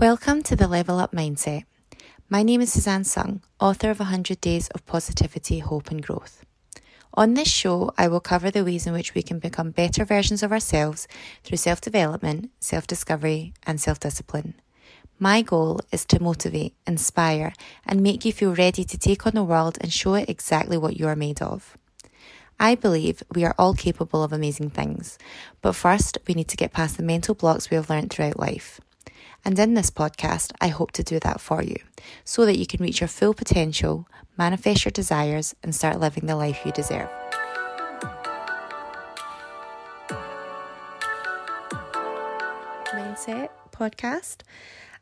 Welcome to the Level Up Mindset. My name is Suzanne Sung, author of 100 Days of Positivity, Hope and Growth. On this show, I will cover the ways in which we can become better versions of ourselves through self development, self discovery, and self discipline. My goal is to motivate, inspire, and make you feel ready to take on the world and show it exactly what you are made of. I believe we are all capable of amazing things, but first we need to get past the mental blocks we have learned throughout life. And in this podcast, I hope to do that for you so that you can reach your full potential, manifest your desires, and start living the life you deserve. Mindset podcast.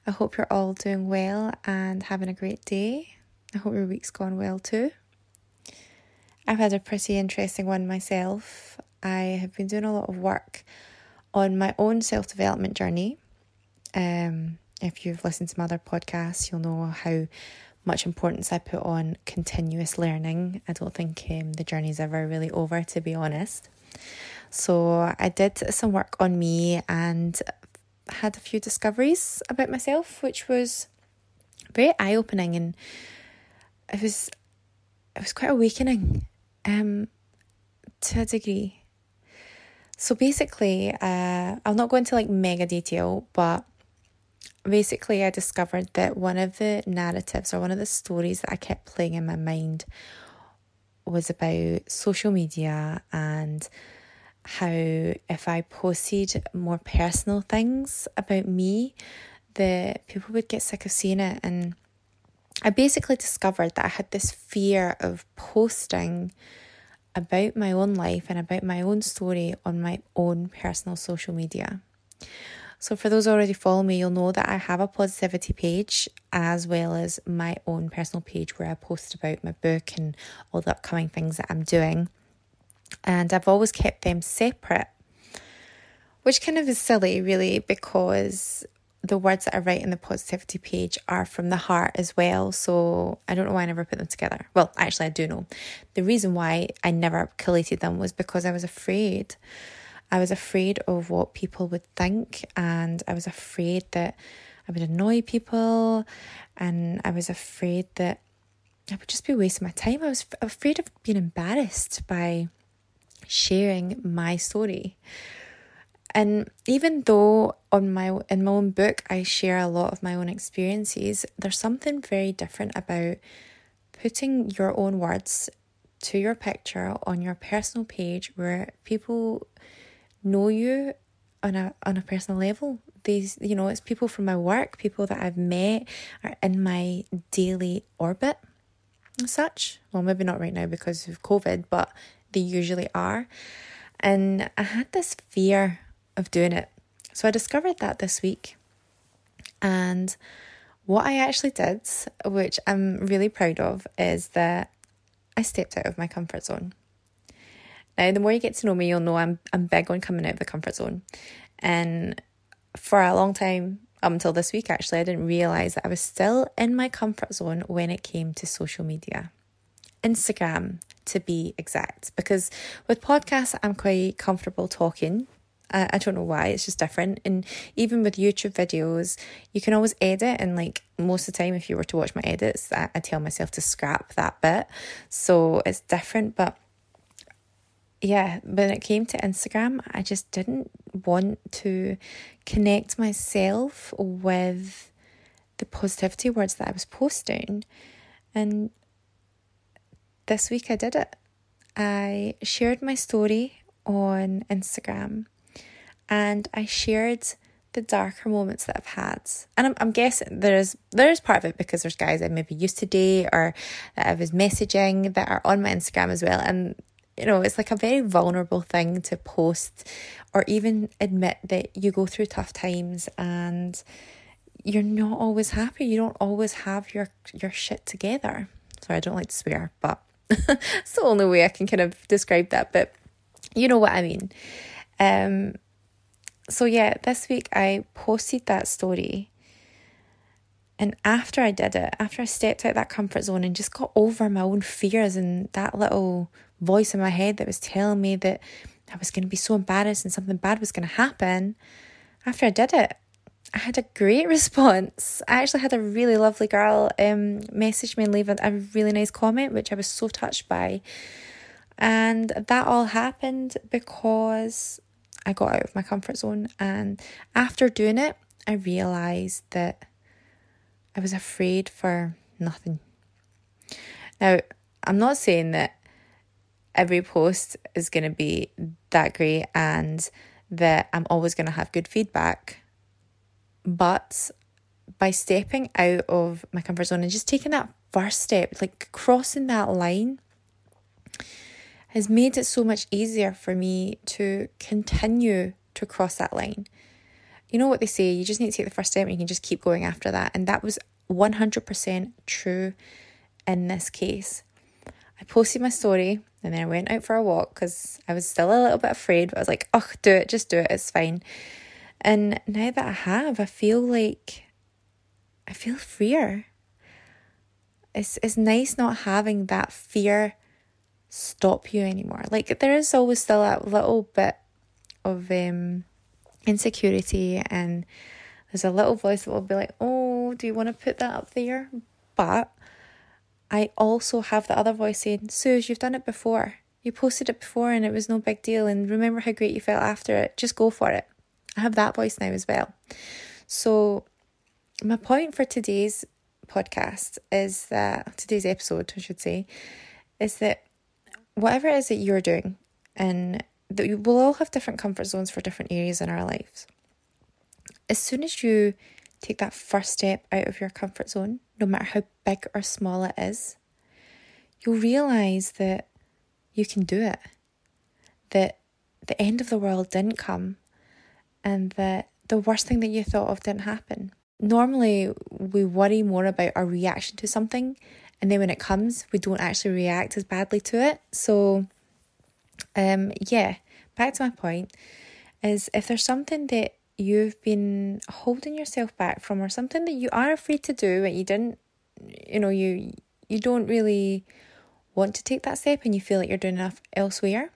I hope you're all doing well and having a great day. I hope your week's gone well too. I've had a pretty interesting one myself. I have been doing a lot of work on my own self development journey um, if you've listened to my other podcasts, you'll know how much importance I put on continuous learning. I don't think um, the journey's ever really over, to be honest. So I did some work on me and had a few discoveries about myself, which was very eye opening and it was it was quite awakening um to a degree. So basically, uh, I'll not go into like mega detail, but basically, I discovered that one of the narratives or one of the stories that I kept playing in my mind was about social media and how if I posted more personal things about me, that people would get sick of seeing it. And I basically discovered that I had this fear of posting about my own life and about my own story on my own personal social media. So, for those already follow me, you'll know that I have a positivity page as well as my own personal page where I post about my book and all the upcoming things that I'm doing. And I've always kept them separate, which kind of is silly, really, because the words that I write in the positivity page are from the heart as well. So I don't know why I never put them together. Well, actually, I do know. The reason why I never collated them was because I was afraid. I was afraid of what people would think, and I was afraid that I would annoy people, and I was afraid that I would just be wasting my time. I was afraid of being embarrassed by sharing my story. And even though on my in my own book I share a lot of my own experiences, there's something very different about putting your own words to your picture on your personal page where people know you on a on a personal level. These, you know, it's people from my work, people that I've met are in my daily orbit such. Well, maybe not right now because of COVID, but they usually are. And I had this fear of doing it. So I discovered that this week. And what I actually did, which I'm really proud of, is that I stepped out of my comfort zone. Now, the more you get to know me, you'll know I'm I'm big on coming out of the comfort zone. And for a long time, up until this week actually, I didn't realize that I was still in my comfort zone when it came to social media. Instagram, to be exact, because with podcasts, I'm quite comfortable talking. I, I don't know why, it's just different. And even with YouTube videos, you can always edit. And like most of the time, if you were to watch my edits, I, I tell myself to scrap that bit. So it's different. But yeah, when it came to Instagram, I just didn't want to connect myself with the positivity words that I was posting. And this week I did it. I shared my story on Instagram and I shared the darker moments that I've had. And I'm, I'm guessing there is there is part of it because there's guys I maybe used to date or that I was messaging that are on my Instagram as well. And you know, it's like a very vulnerable thing to post or even admit that you go through tough times and you're not always happy. You don't always have your your shit together. Sorry, I don't like to swear, but it's the only way I can kind of describe that. But you know what I mean. Um so yeah, this week I posted that story. And after I did it, after I stepped out of that comfort zone and just got over my own fears and that little voice in my head that was telling me that I was going to be so embarrassed and something bad was going to happen, after I did it, I had a great response. I actually had a really lovely girl um, message me and leave a, a really nice comment, which I was so touched by. And that all happened because I got out of my comfort zone. And after doing it, I realised that I was afraid for nothing. Now, I'm not saying that every post is going to be that great and that I'm always going to have good feedback. But by stepping out of my comfort zone and just taking that first step, like crossing that line, has made it so much easier for me to continue to cross that line. You know what they say, you just need to take the first step and you can just keep going after that. And that was 100% true in this case. I posted my story and then I went out for a walk because I was still a little bit afraid, but I was like, oh, do it, just do it, it's fine. And now that I have, I feel like I feel freer. It's it's nice not having that fear stop you anymore. Like there is always still a little bit of um insecurity and there's a little voice that will be like, "Oh, do you want to put that up there?" But I also have the other voice saying, Suze, you've done it before. You posted it before and it was no big deal. And remember how great you felt after it. Just go for it. I have that voice now as well. So, my point for today's podcast is that today's episode, I should say, is that whatever it is that you're doing, and that we'll all have different comfort zones for different areas in our lives. As soon as you take that first step out of your comfort zone, no matter how big or small it is, you'll realize that you can do it. That the end of the world didn't come and that the worst thing that you thought of didn't happen. Normally, we worry more about our reaction to something, and then when it comes, we don't actually react as badly to it. So, um, yeah, back to my point is if there's something that you've been holding yourself back from or something that you are afraid to do and you didn't you know you you don't really want to take that step and you feel like you're doing enough elsewhere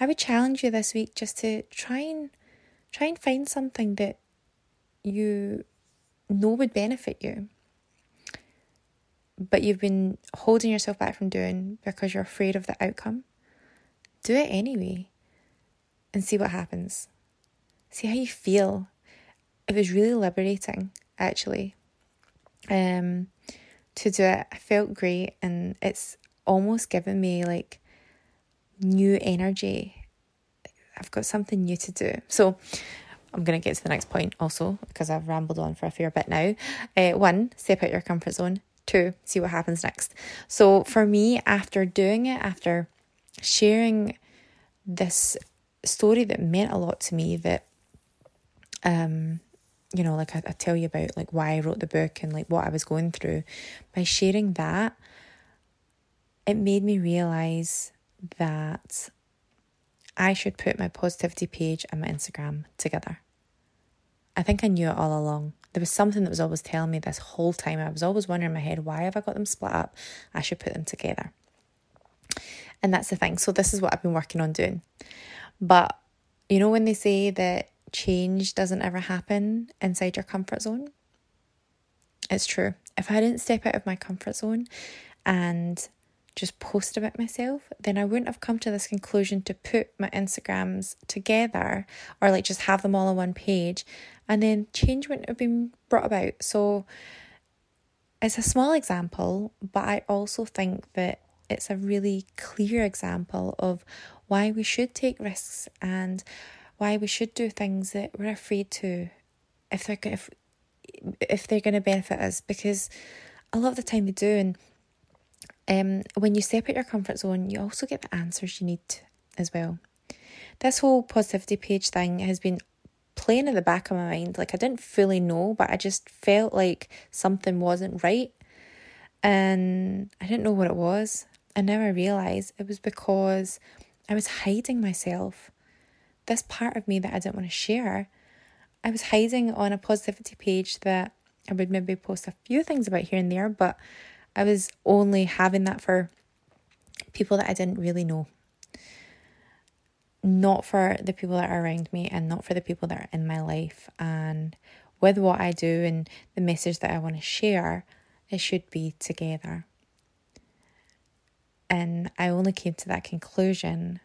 i would challenge you this week just to try and try and find something that you know would benefit you but you've been holding yourself back from doing because you're afraid of the outcome do it anyway and see what happens see how you feel. It was really liberating, actually, um, to do it. I felt great, and it's almost given me like new energy. I've got something new to do. So, I'm going to get to the next point also because I've rambled on for a fair bit now. Uh, one, step out your comfort zone. Two, see what happens next. So, for me, after doing it, after sharing this story that meant a lot to me, that um, you know, like I, I tell you about like why I wrote the book and like what I was going through, by sharing that, it made me realize that I should put my positivity page and my Instagram together. I think I knew it all along. There was something that was always telling me this whole time. I was always wondering in my head, why have I got them split up? I should put them together. And that's the thing. So, this is what I've been working on doing. But, you know, when they say that change doesn't ever happen inside your comfort zone. It's true. If I didn't step out of my comfort zone and just post about myself, then I wouldn't have come to this conclusion to put my Instagrams together or like just have them all on one page and then change wouldn't have been brought about. So it's a small example, but I also think that it's a really clear example of why we should take risks and why we should do things that we're afraid to if they're if, if they're going to benefit us because a lot of the time they do. And um when you step out your comfort zone you also get the answers you need as well. This whole positivity page thing has been playing in the back of my mind. Like I didn't fully know but I just felt like something wasn't right. And I didn't know what it was and now I realize it was because I was hiding myself this part of me that I didn't want to share, I was hiding on a positivity page that I would maybe post a few things about here and there, but I was only having that for people that I didn't really know. Not for the people that are around me and not for the people that are in my life. And with what I do and the message that I want to share, it should be together. And I only came to that conclusion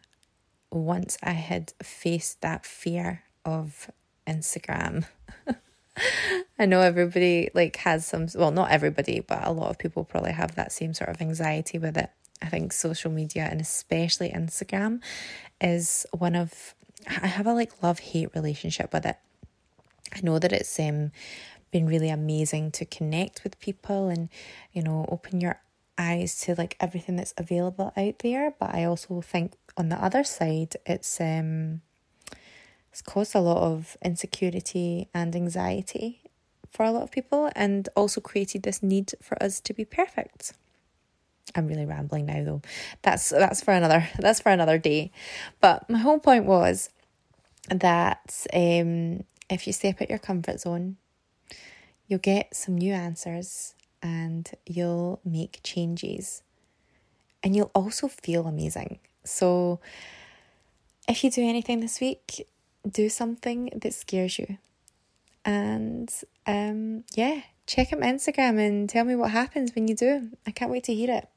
once I had faced that fear of Instagram. I know everybody like has some well not everybody but a lot of people probably have that same sort of anxiety with it. I think social media and especially Instagram is one of I have a like love hate relationship with it. I know that it's um been really amazing to connect with people and you know open your eyes to like everything that's available out there but I also think on the other side it's um it's caused a lot of insecurity and anxiety for a lot of people and also created this need for us to be perfect. I'm really rambling now though. That's that's for another that's for another day. But my whole point was that um, if you step out your comfort zone, you'll get some new answers and you'll make changes. And you'll also feel amazing. So if you do anything this week, do something that scares you. And um, yeah, check out my Instagram and tell me what happens when you do. I can't wait to hear it.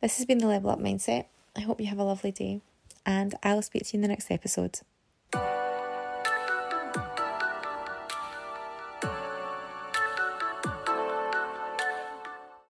This has been the Level Up Mindset. I hope you have a lovely day, and I'll speak to you in the next episode.